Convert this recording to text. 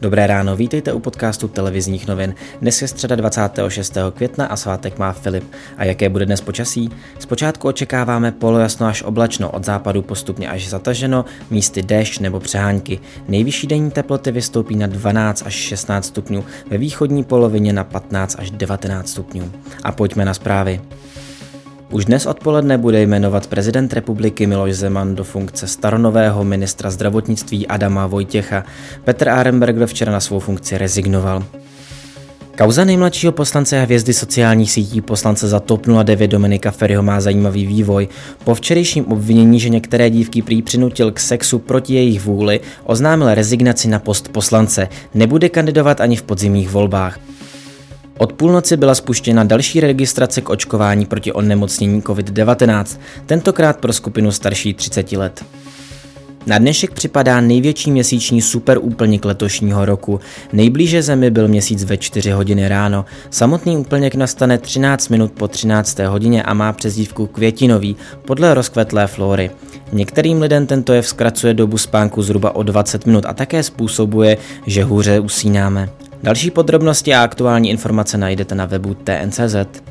Dobré ráno, vítejte u podcastu televizních novin. Dnes je středa 26. května a svátek má Filip. A jaké bude dnes počasí? Zpočátku očekáváme polojasno až oblačno, od západu postupně až zataženo, místy déšť nebo přehánky. Nejvyšší denní teploty vystoupí na 12 až 16 stupňů, ve východní polovině na 15 až 19 stupňů. A pojďme na zprávy. Už dnes odpoledne bude jmenovat prezident republiky Miloš Zeman do funkce staronového ministra zdravotnictví Adama Vojtěcha. Petr Arenberger včera na svou funkci rezignoval. Kauza nejmladšího poslance a hvězdy sociálních sítí poslance za TOP 09 Dominika Ferryho má zajímavý vývoj. Po včerejším obvinění, že některé dívky prý přinutil k sexu proti jejich vůli, oznámil rezignaci na post poslance. Nebude kandidovat ani v podzimních volbách. Od půlnoci byla spuštěna další registrace k očkování proti onemocnění COVID-19, tentokrát pro skupinu starší 30 let. Na dnešek připadá největší měsíční superúplněk letošního roku. Nejblíže zemi byl měsíc ve 4 hodiny ráno. Samotný úplněk nastane 13 minut po 13. hodině a má přezdívku květinový podle rozkvetlé flory. Některým lidem tento jev zkracuje dobu spánku zhruba o 20 minut a také způsobuje, že hůře usínáme. Další podrobnosti a aktuální informace najdete na webu TNCZ.